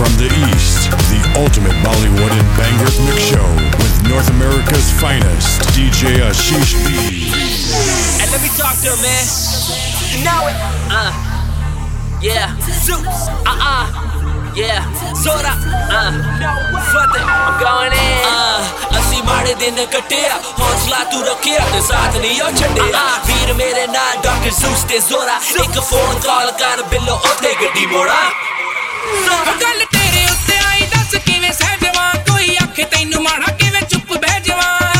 From the East, the ultimate Bollywood and Bangers mix show with North America's finest, DJ Ashish B. And let me talk to him, man. You know it. Uh, yeah. Zeus. Uh-uh. Yeah, Zora, uh, Fateh, I'm going in. Uh, ਅਸੀਂ ਮਾੜੇ ਦਿਨ ਕੱਟਿਆ ਹੌਸਲਾ ਤੂੰ ਰੱਖਿਆ ਤੇ ਸਾਥ ਨਹੀਂ ਉਹ ਛੱਡਿਆ ਵੀਰ ਮੇਰੇ ਨਾਲ ਡਾਕਟਰ ਸੂਸ ਤੇ ਜ਼ੋਰਾ ਇੱਕ ਫੋਨ ਕਾਲ ਕਰ ਬਿੱਲੋ ਉੱਥੇ ਗੱਡੀ ਮੋੜਾ ਤੈਨੂੰ ਮਾੜਾ ਕਿਵੇਂ ਚੁੱਪ ਬਹਿ ਜਵਾਂ?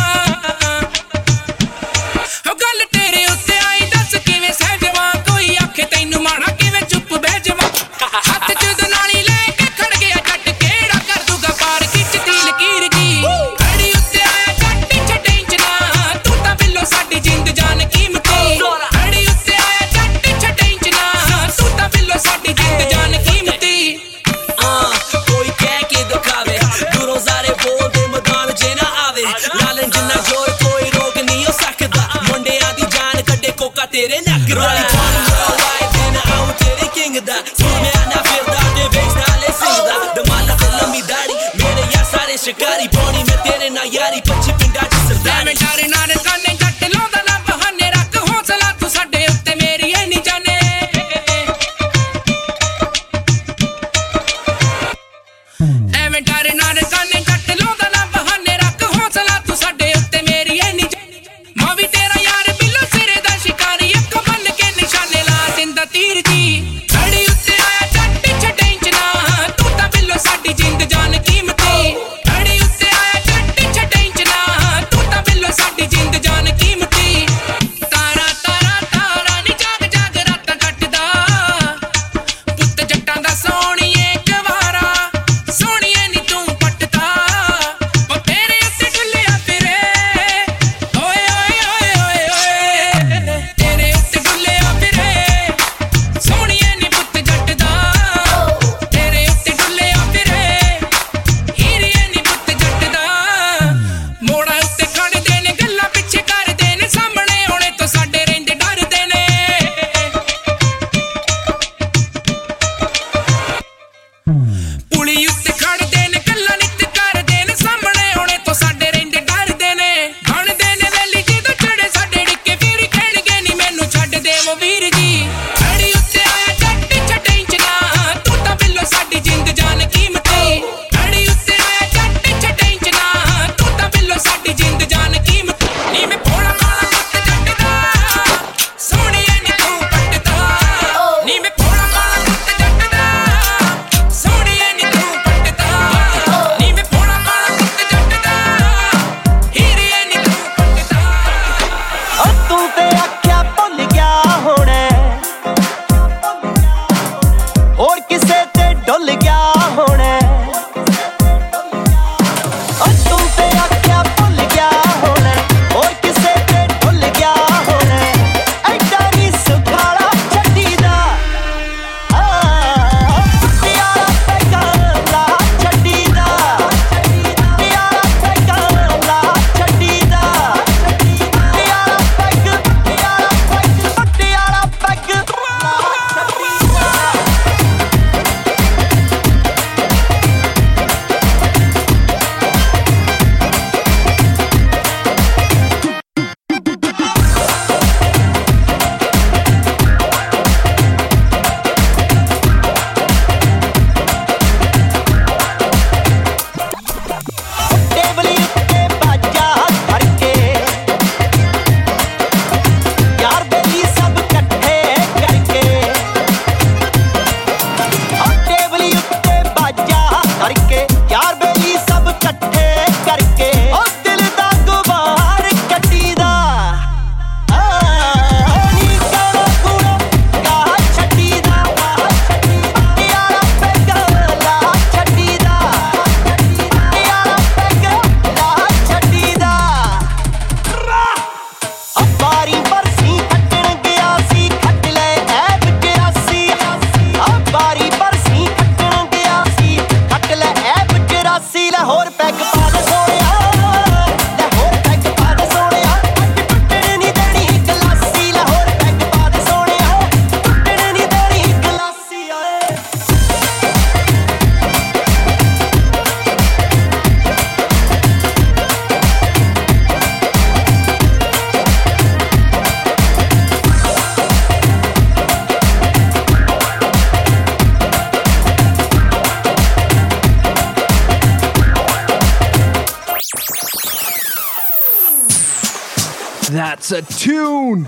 That's a tune.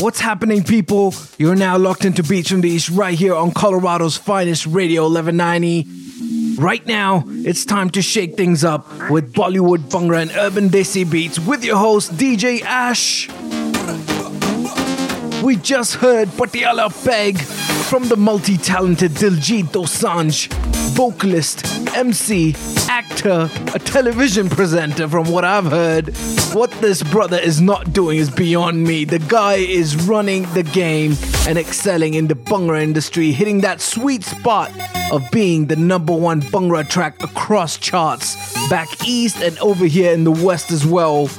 What's happening, people? You're now locked into Beats from the East right here on Colorado's finest radio 1190. Right now, it's time to shake things up with Bollywood, Bhangra, and Urban Desi beats with your host, DJ Ash. We just heard Patiala Peg from the multi talented Diljit Dosanjh, vocalist, MC, actor, a television presenter, from what I've heard. What this brother is not doing is beyond me. The guy is running the game and excelling in the Bhangra industry, hitting that sweet spot of being the number one Bhangra track across charts, back east and over here in the west as well.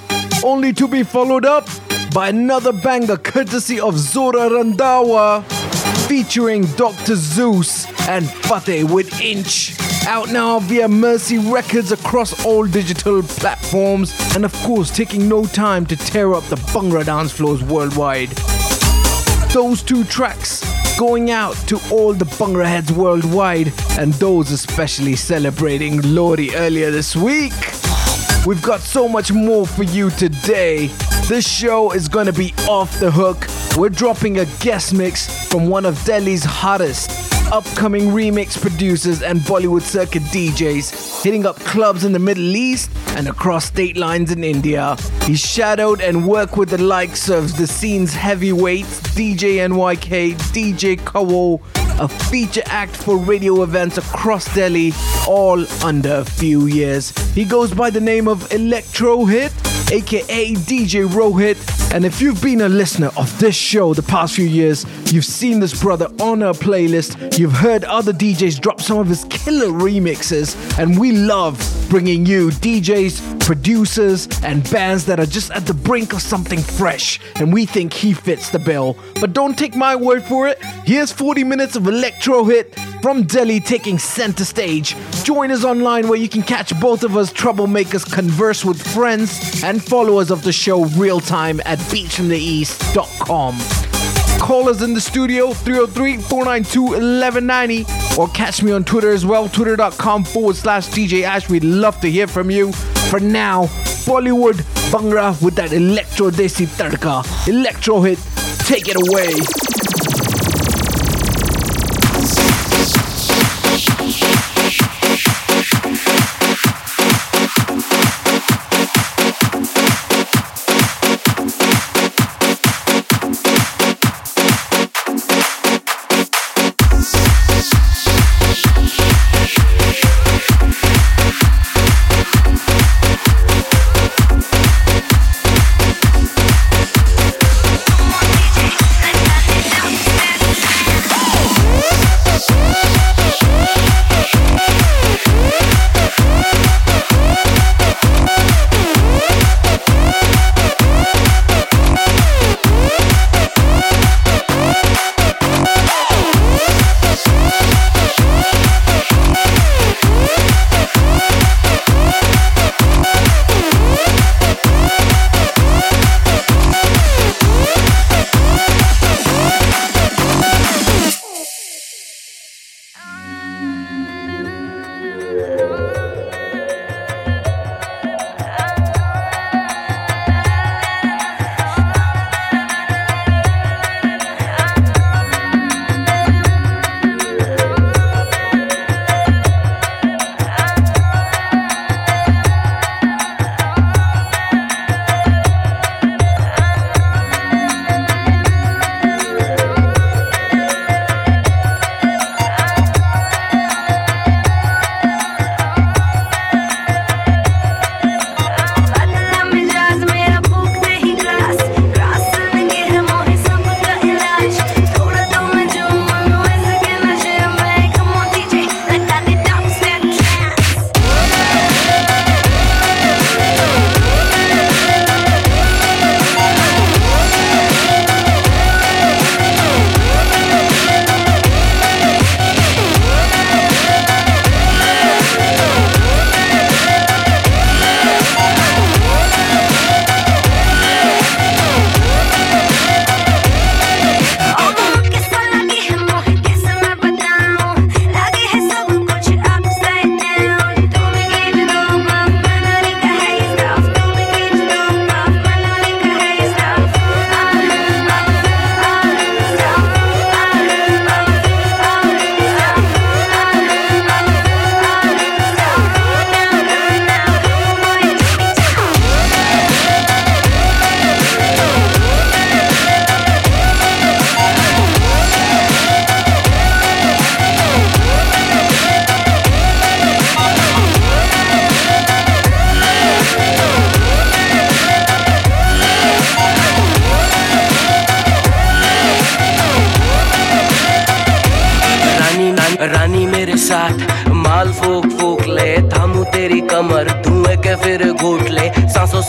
Only to be followed up by another banger courtesy of Zora Randhawa featuring Dr. Zeus and Fateh with Inch. Out now via Mercy Records across all digital platforms, and of course, taking no time to tear up the Bhangra dance floors worldwide. Those two tracks going out to all the Bhangra heads worldwide, and those especially celebrating Lohri earlier this week. We've got so much more for you today. This show is gonna be off the hook. We're dropping a guest mix from one of Delhi's hottest upcoming remix producers and Bollywood circuit DJs, hitting up clubs in the Middle East and across state lines in India. He shadowed and worked with the likes of the scene's heavyweights, DJ NYK, DJ Kawo, a feature act for radio events across Delhi, all under a few years. He goes by the name of Elektrohit, aka DJ Rohit. And if you've been a listener of this show the past few years, you've seen this brother on our playlist, you've heard other DJs drop some of his killer remixes, and we love bringing you DJs, producers, and bands that are just at the brink of something fresh, and we think he fits the bill. But don't take my word for it. Here's 40 minutes of Elektrohit from Delhi taking center stage. Join us online where you can catch both of us troublemakers converse with friends and followers of the show real time at beatsfromtheeast.com. Call us in the studio 303 492 1190 or catch me on Twitter as well, twitter.com forward slash DJ Ash. We'd love to hear from you. For now, Bollywood Bhangra with that electro desi tadka. Elektrohit, take it away.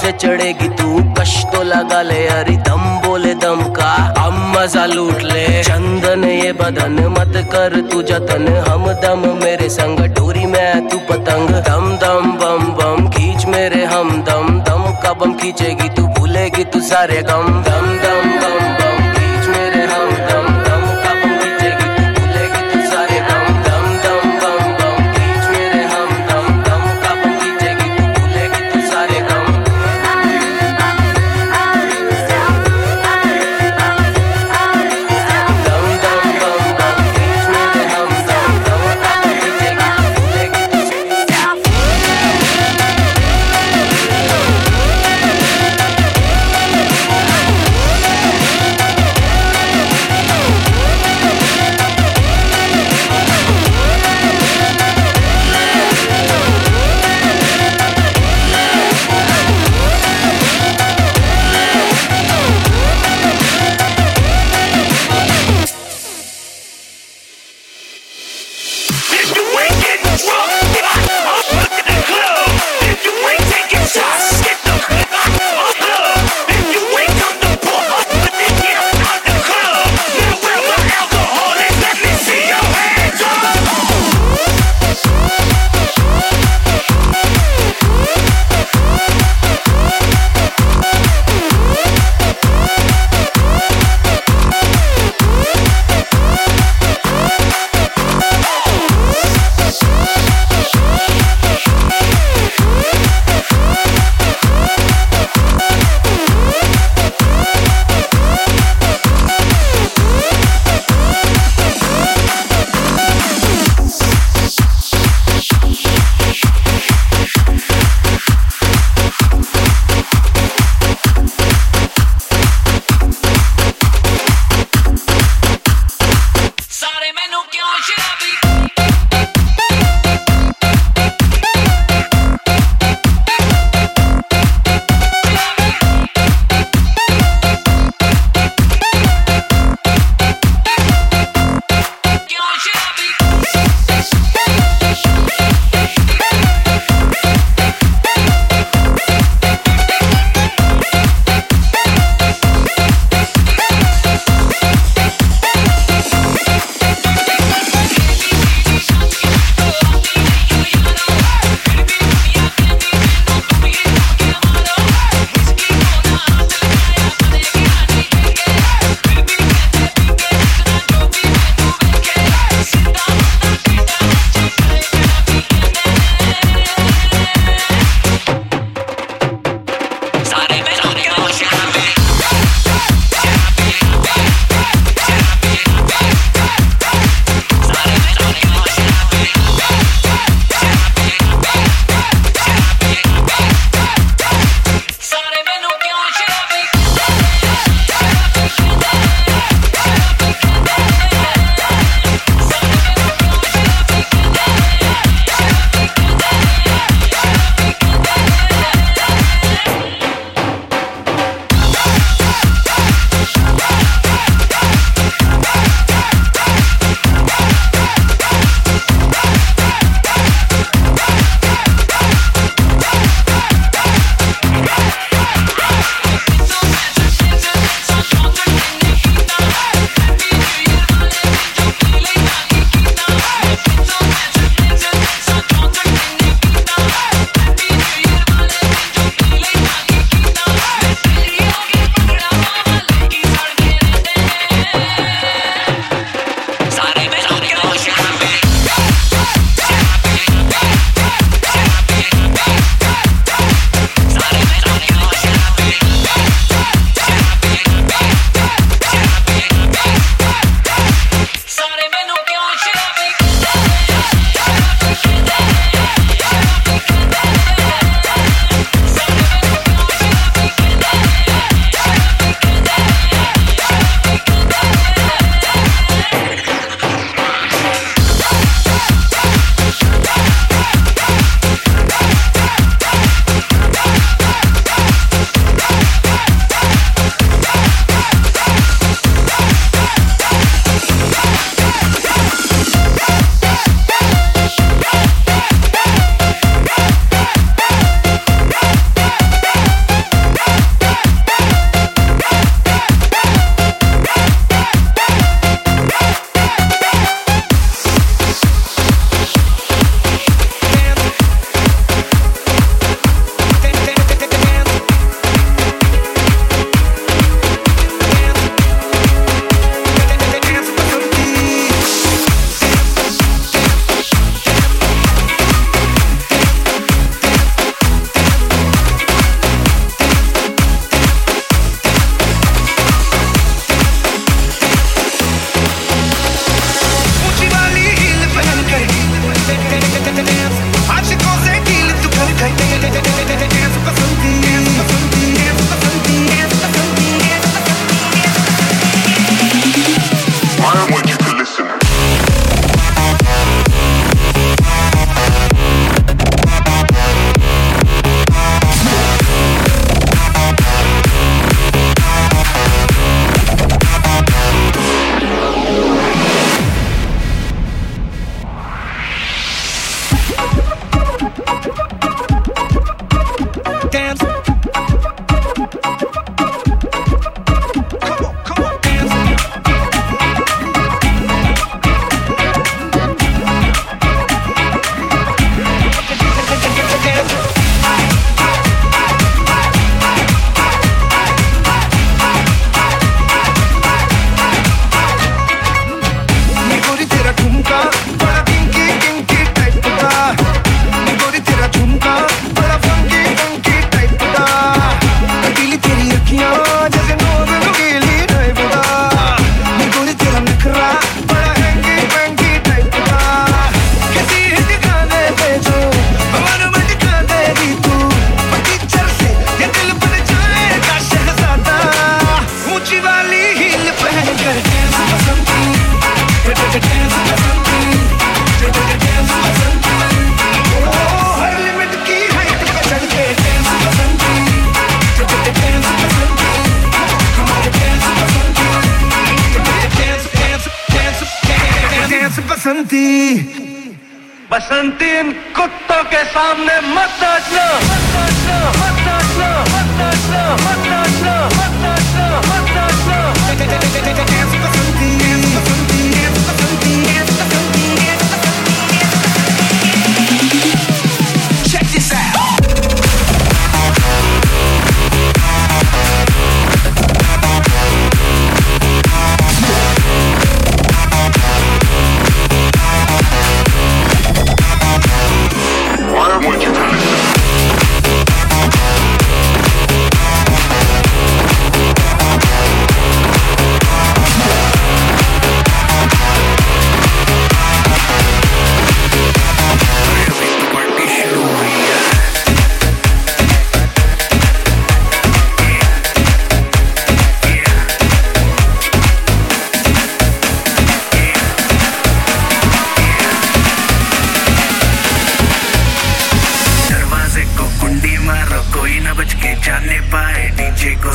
से चढ़ेगी तू। कश तो लगा ले, अरे दम बोले दम का। हम मज़ा लूट ले। चंदन, ये बदन मत कर तू जतन। हम दम मेरे संग, डोरी में तू पतंग। दम दम बम बम, खींच मेरे हम दम। दम का बम खींचेगी तू, भूलेगी तू सारे गम। दम दम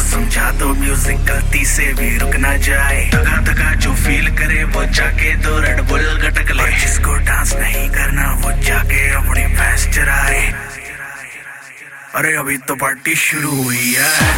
समझा दो म्यूज़िक गलती से भी रुक ना जाए। धगा धगा जो फील करे, वो जाके दो रेड बुल गटक ले। जिसको डांस नहीं करना, वो जाके अपनी भैंस चराए। अरे, अभी तो पार्टी शुरू हुई है।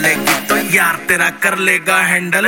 तेरा कर लेगा handle.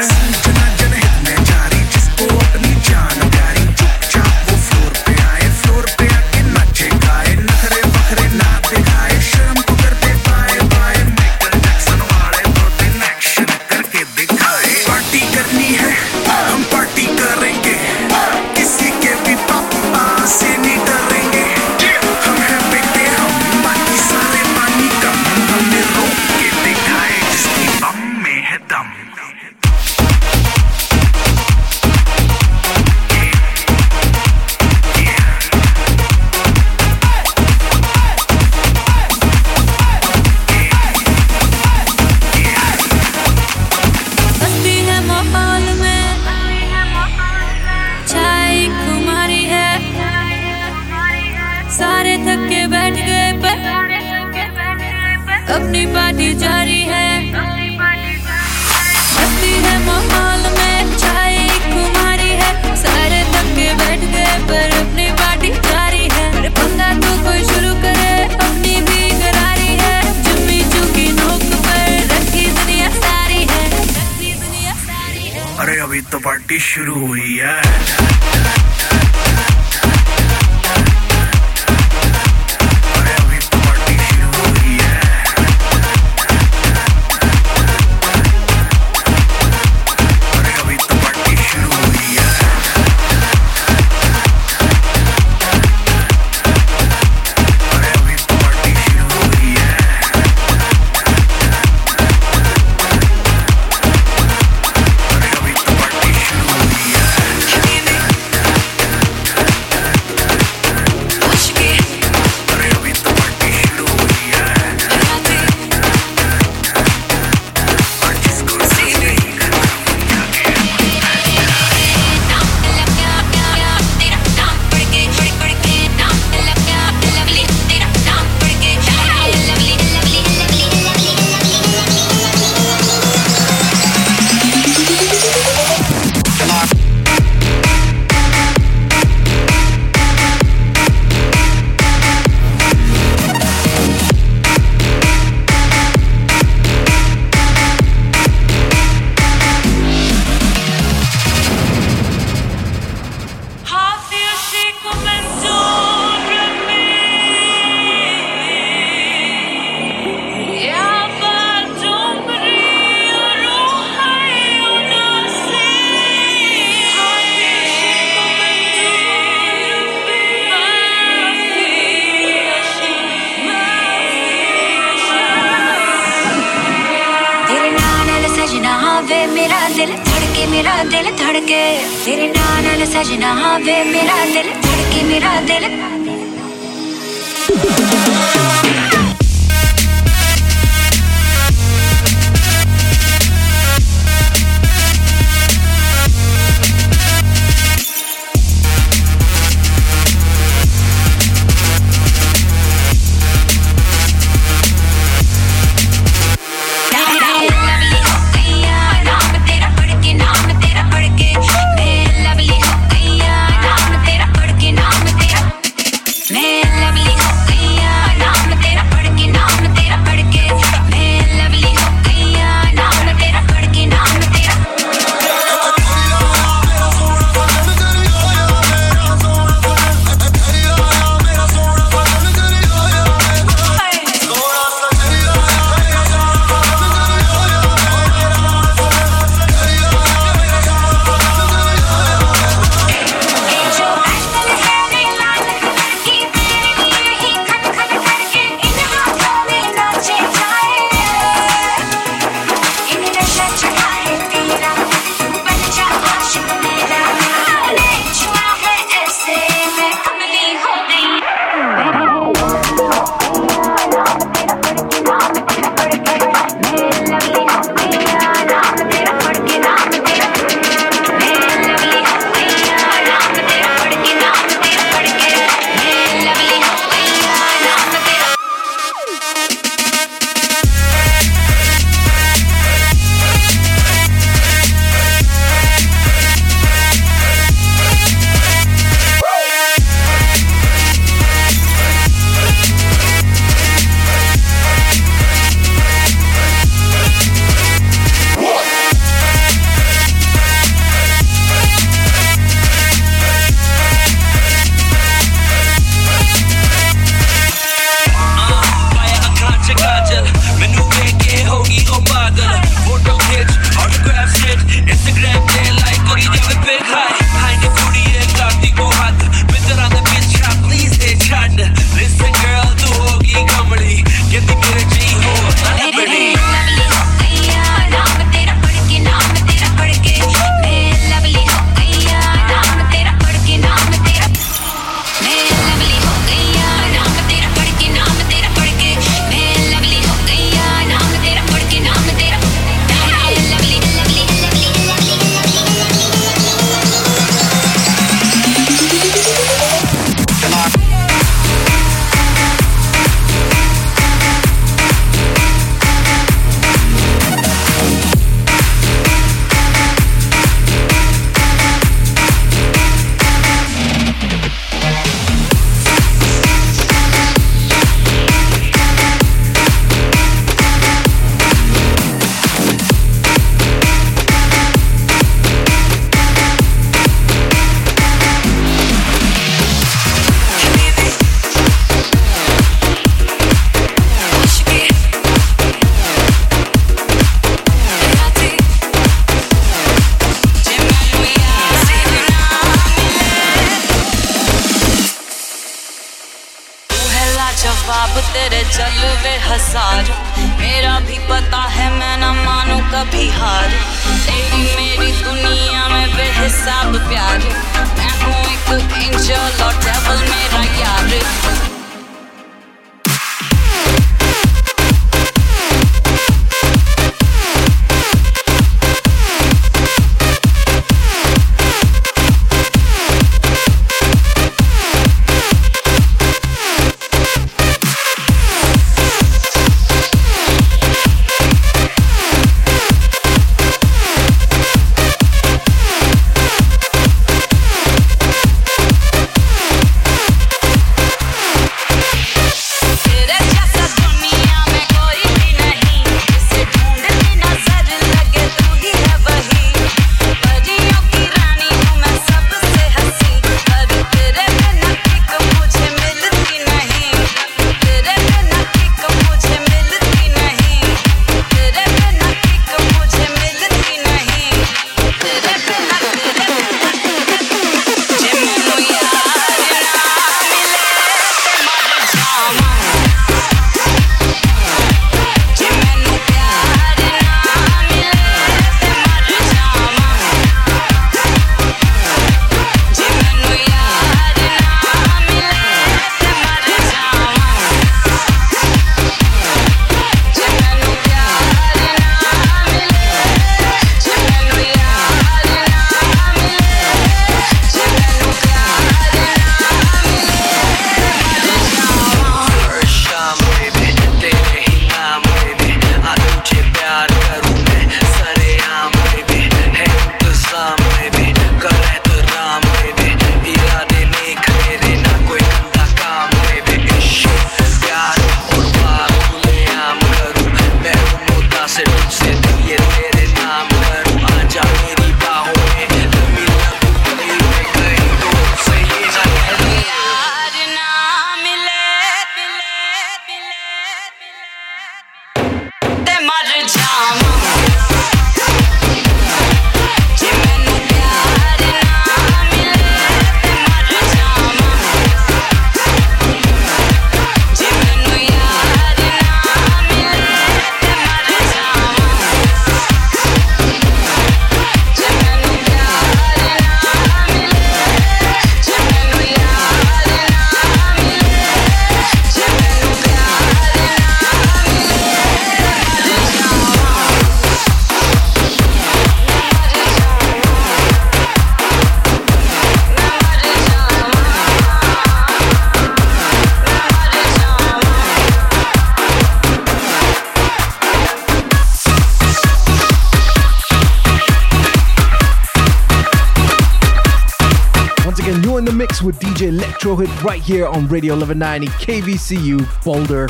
Elektrohit right here on Radio 1190 KVCU Boulder.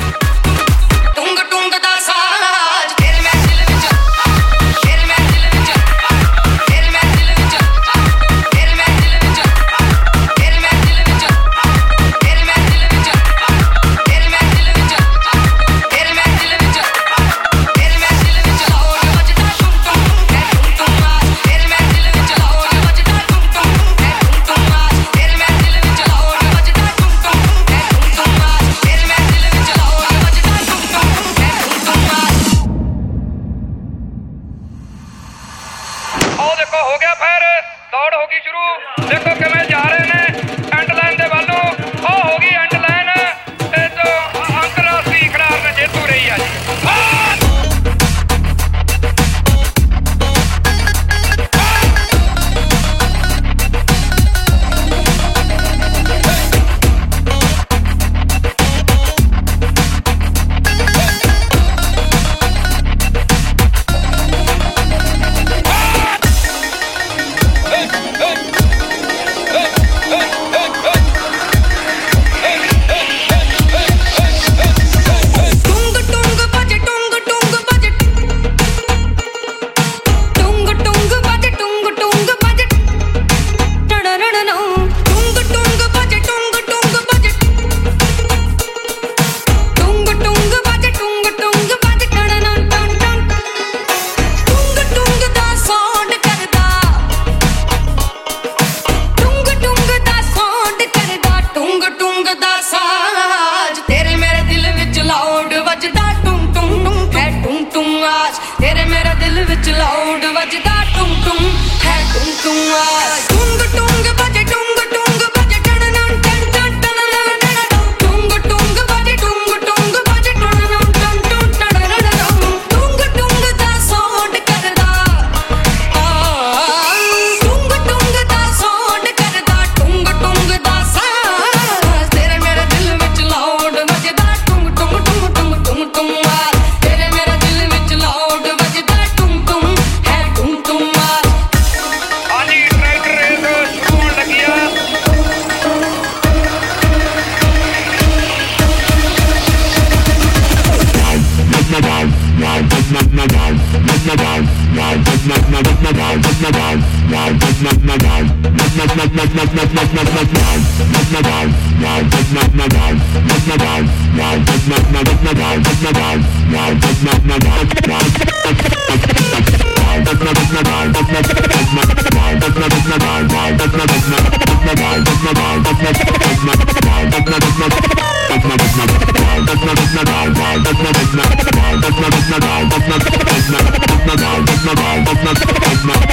Not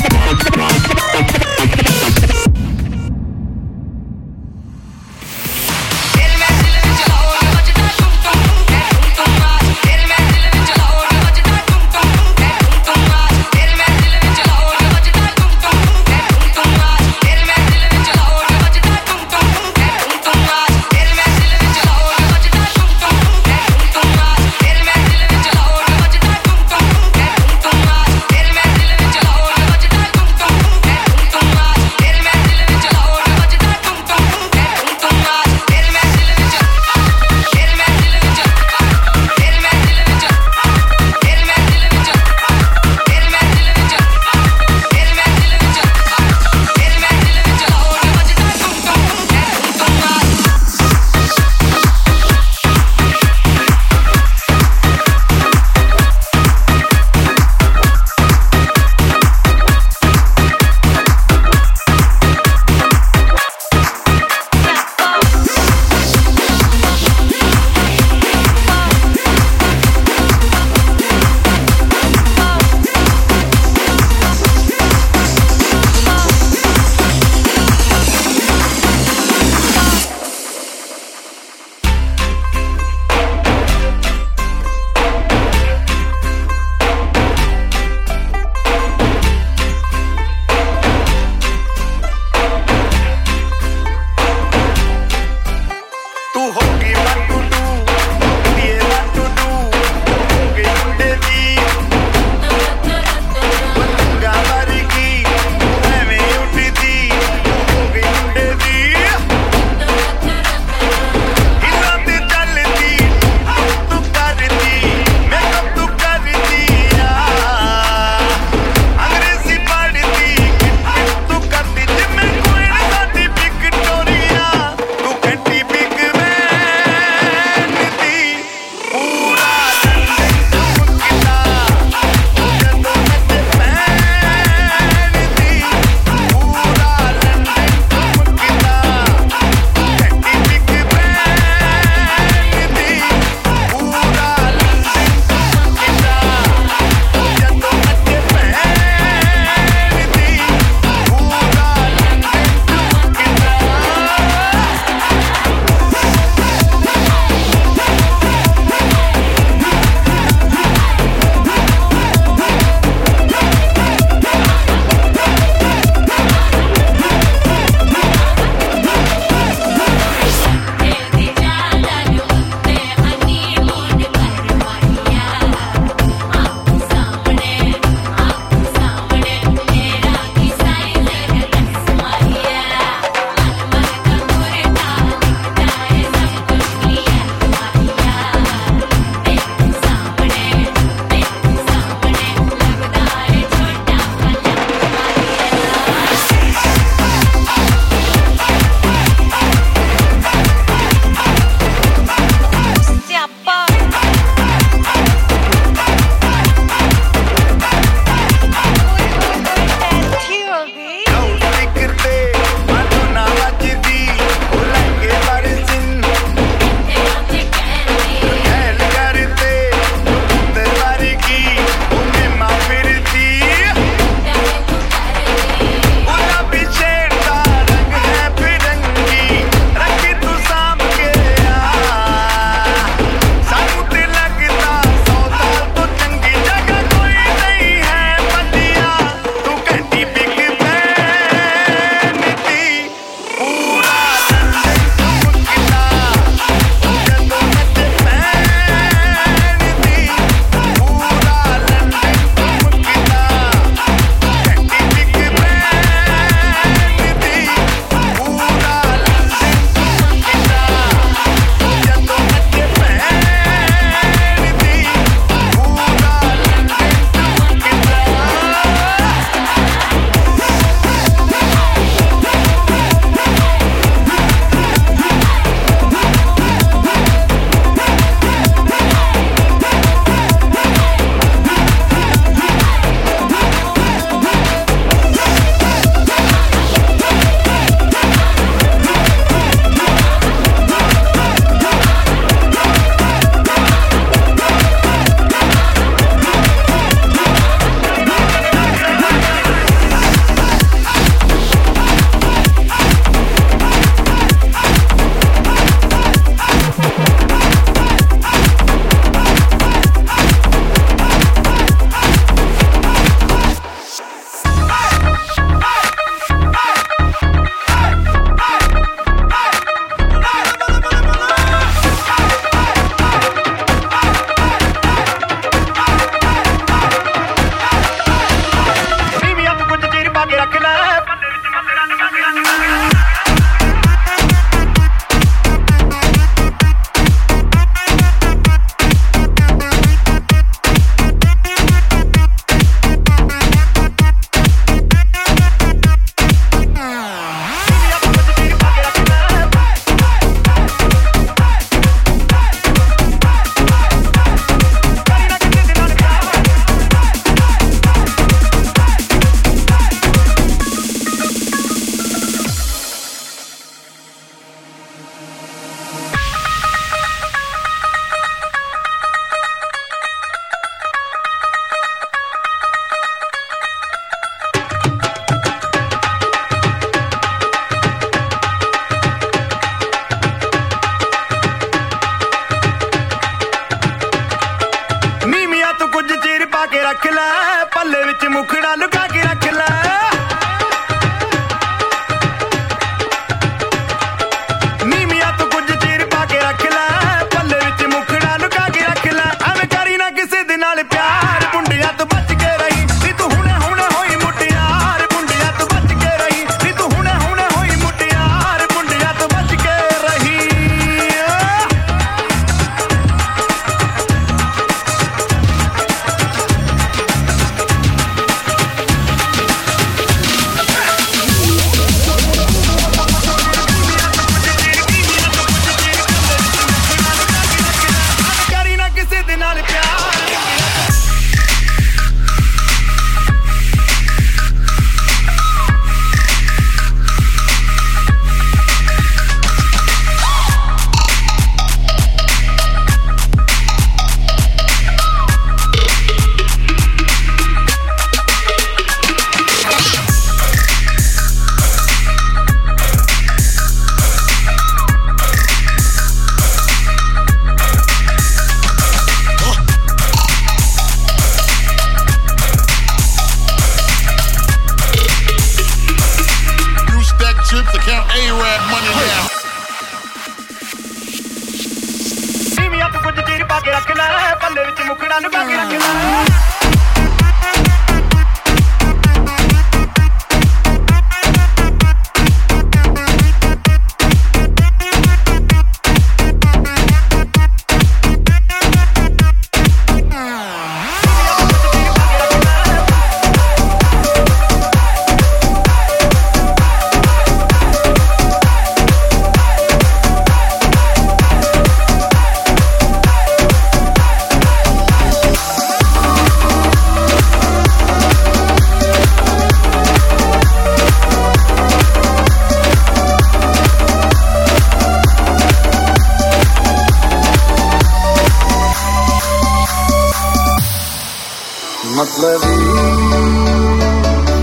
मतलबी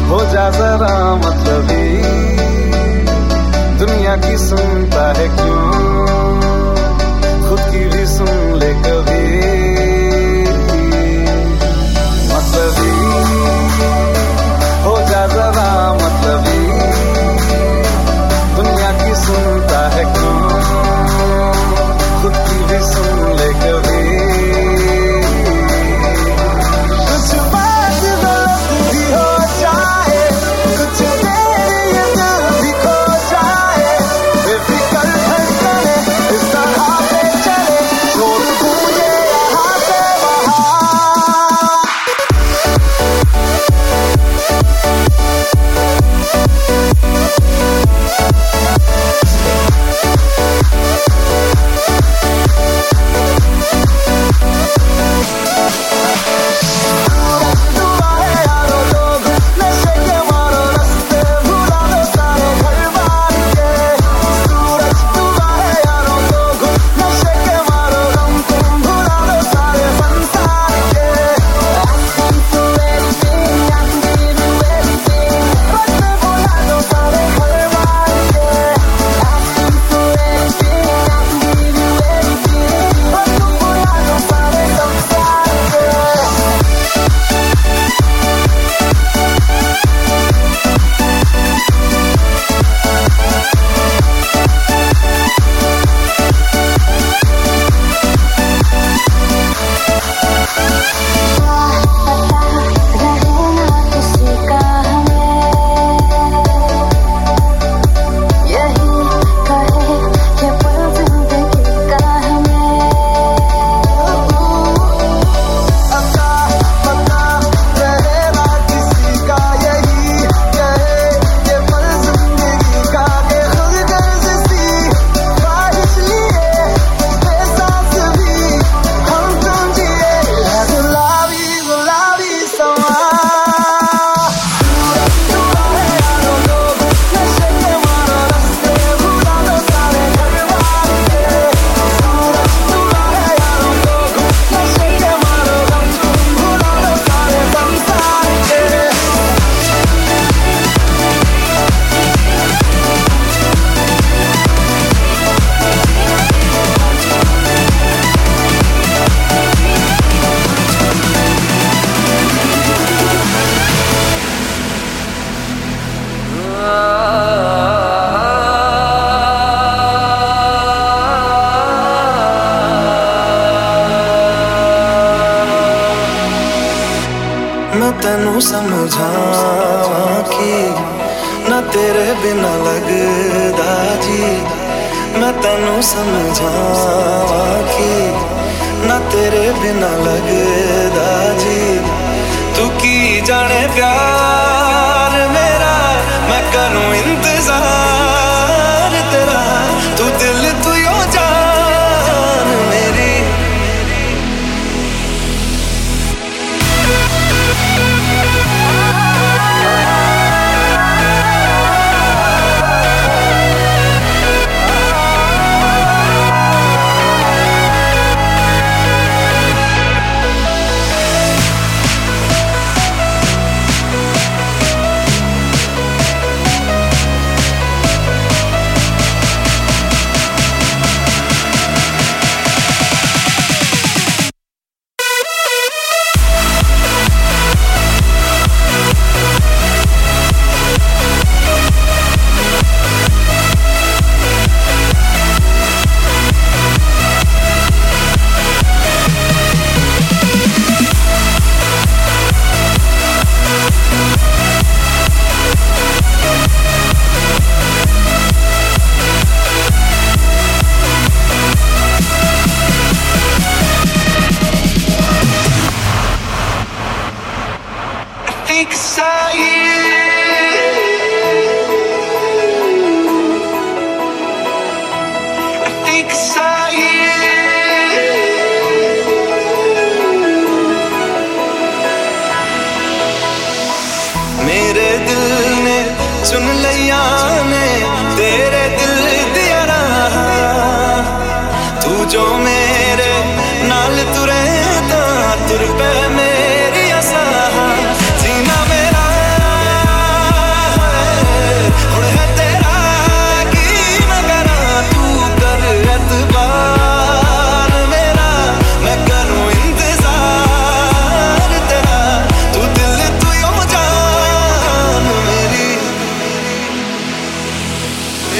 हो जा जरा मतलबी दुनिया की सुनता है क्यों?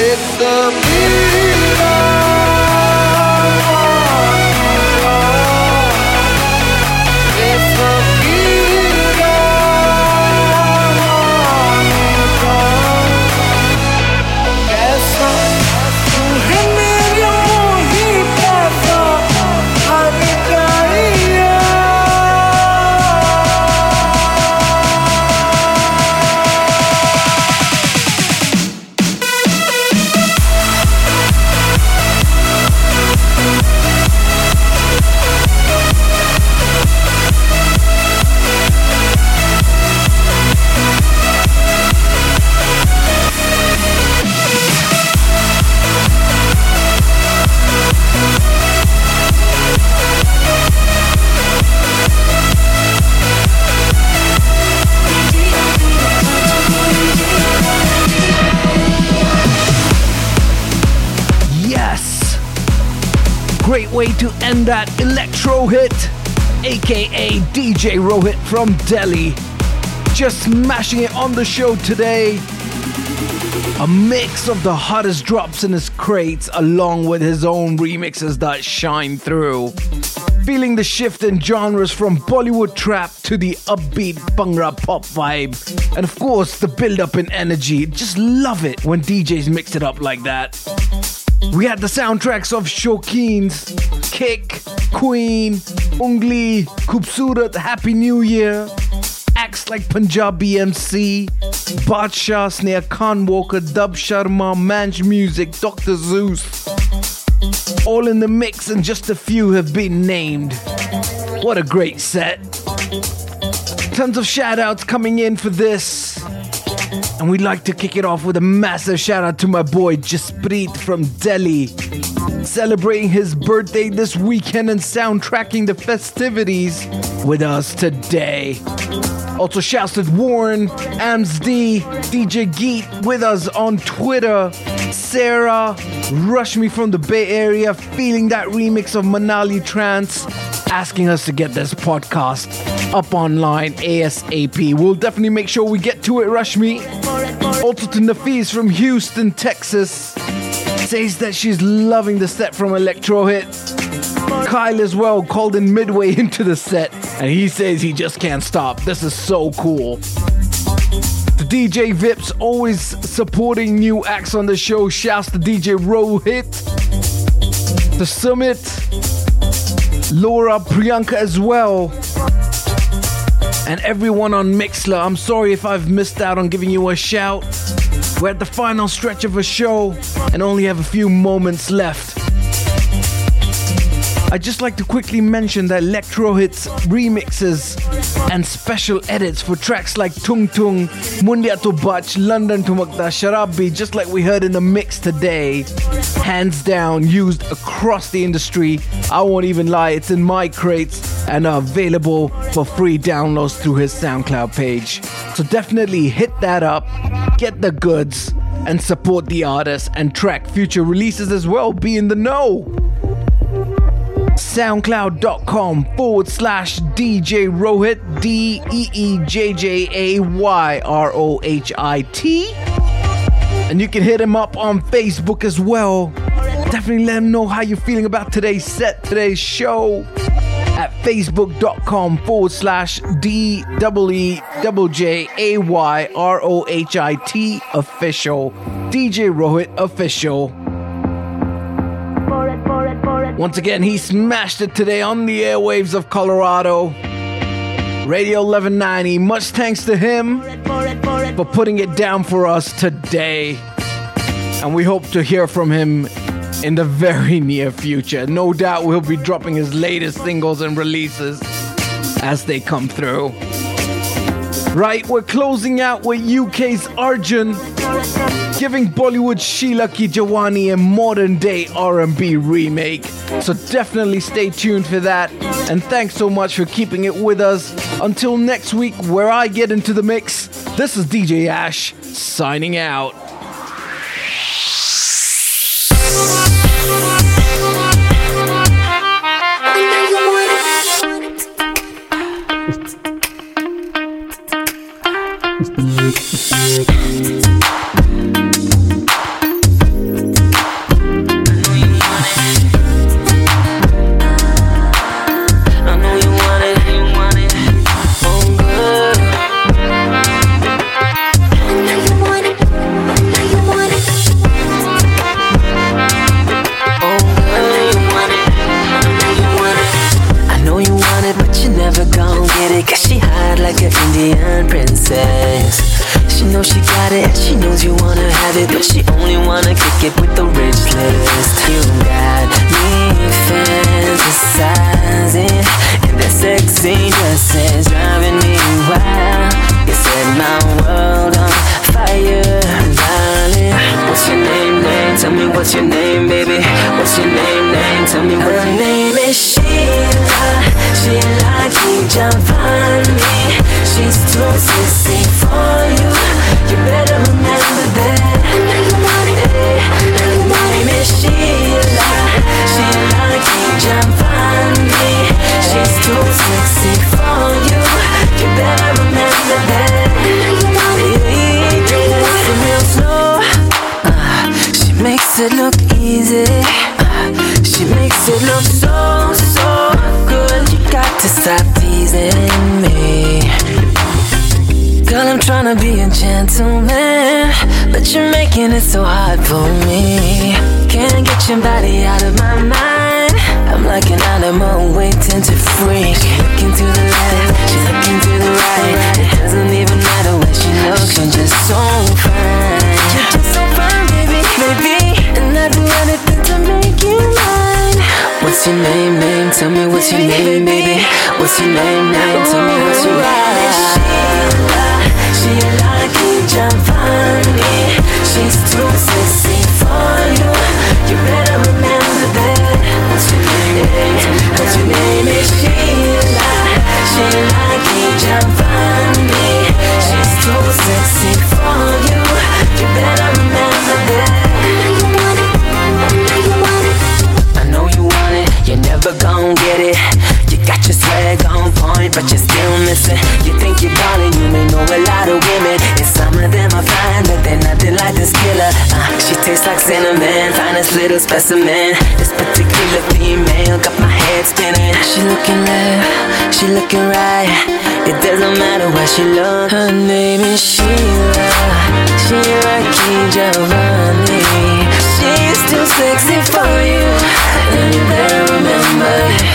It's the beat. DJ Rohit from Delhi. Just smashing it on the show today. A mix of the hottest drops in his crates, along with his own remixes that shine through. Feeling the shift in genres from Bollywood trap to the upbeat Bhangra pop vibe. And of course, the build up in energy. Just love it when DJs mix it up like that. We had the soundtracks of Shaukeens Kick, Queen, Ungli, Khoobsurat, Happy New Year, acts like Panjabi MC, Badshah, Snare Khan Walker, Dub Sharma, Manj Music, Dr. Zeus. All in the mix, and just a few have been named. What a great set! Tons of shout outs coming in for this. And we'd like to kick it off with a massive shout out to my boy Jasprit from Delhi. Celebrating his birthday this weekend and soundtracking the festivities with us today. Also, shouts to Warren, AmsD, DJ Geet with us on Twitter. Sarah, Rushmi from the Bay Area, feeling that remix of Manali Trance, asking us to get this podcast up online ASAP. We'll definitely make sure we get to it, Rushmi. Also to Nafis from Houston, Texas, says that she's loving the set from Elektrohit. Kyle as well called in midway into the set. And he says he just can't stop. This is so cool. The DJ Vips always supporting new acts on the show. Shouts to DJ Rohit, The Summit, Laura Priyanka as well. And everyone on Mixler, I'm sorry if I've missed out on giving you a shout. We're at the final stretch of a show and only have a few moments left. I'd just like to quickly mention that Elektrohits remixes and special edits for tracks like Tung Tung, Mundiyan Tu Bach, London Thumakda, Sharabi, just like we heard in the mix today, hands down used across the industry. I won't even lie, it's in my crates and are available for free downloads through his SoundCloud page. So definitely hit that up, get the goods, and support the artist and track future releases as well. Be in the know soundcloud.com forward slash DJ Rohit, D E E J J A Y R O H I T. And you can hit him up on Facebook as well. Definitely let him know how you're feeling about today's set, today's show at facebook.com forward slash D E J A Y R O H I T official. DJ Rohit official. Once again, he smashed it today on the airwaves of Colorado. Radio 1190. Much thanks to him for putting it down for us today. And we hope to hear from him in the very near future. No doubt we'll be dropping his latest singles and releases as they come through. Right, we're closing out with UK's Arjun, giving Bollywood Sheila Ki Jawani a modern day R&B remake. So definitely stay tuned for that. And thanks so much for keeping it with us. Until next week, where I get into the mix, this is DJ Ash signing out. Indian princess. She knows she got it, she knows you wanna have it, but she only wanna kick it with the rich list. You got me fantasizing, and that sexy dress is driving me wild. You set my world on fire, darling. What's your name, name? Tell me what's your name, baby. What's your name, name? Tell me what her name is. Sheila, Sheila Jawani. Tryna be a gentleman, but you're making it so hard for me. Can't get your body out of my mind. I'm like an animal waiting to freak. She looking to the left, she looking to the right. It doesn't even matter where she looks, you're just so fine. You're just so fine, baby, baby. And I'd do anything to make you mine. What's your name, name? Tell me what's your name, baby. What's your name, name? Tell me what's your name. Sheila, Sheila Jawani. She's too sexy for you. You better remember that. What's your name? What's your name? Is Sheila, specimen. This particular female got my head spinning. She looking left, She looking right. It doesn't matter what she look. Her name is Sheila. Sheila Ki Jawani. She's too sexy for you. And you better remember.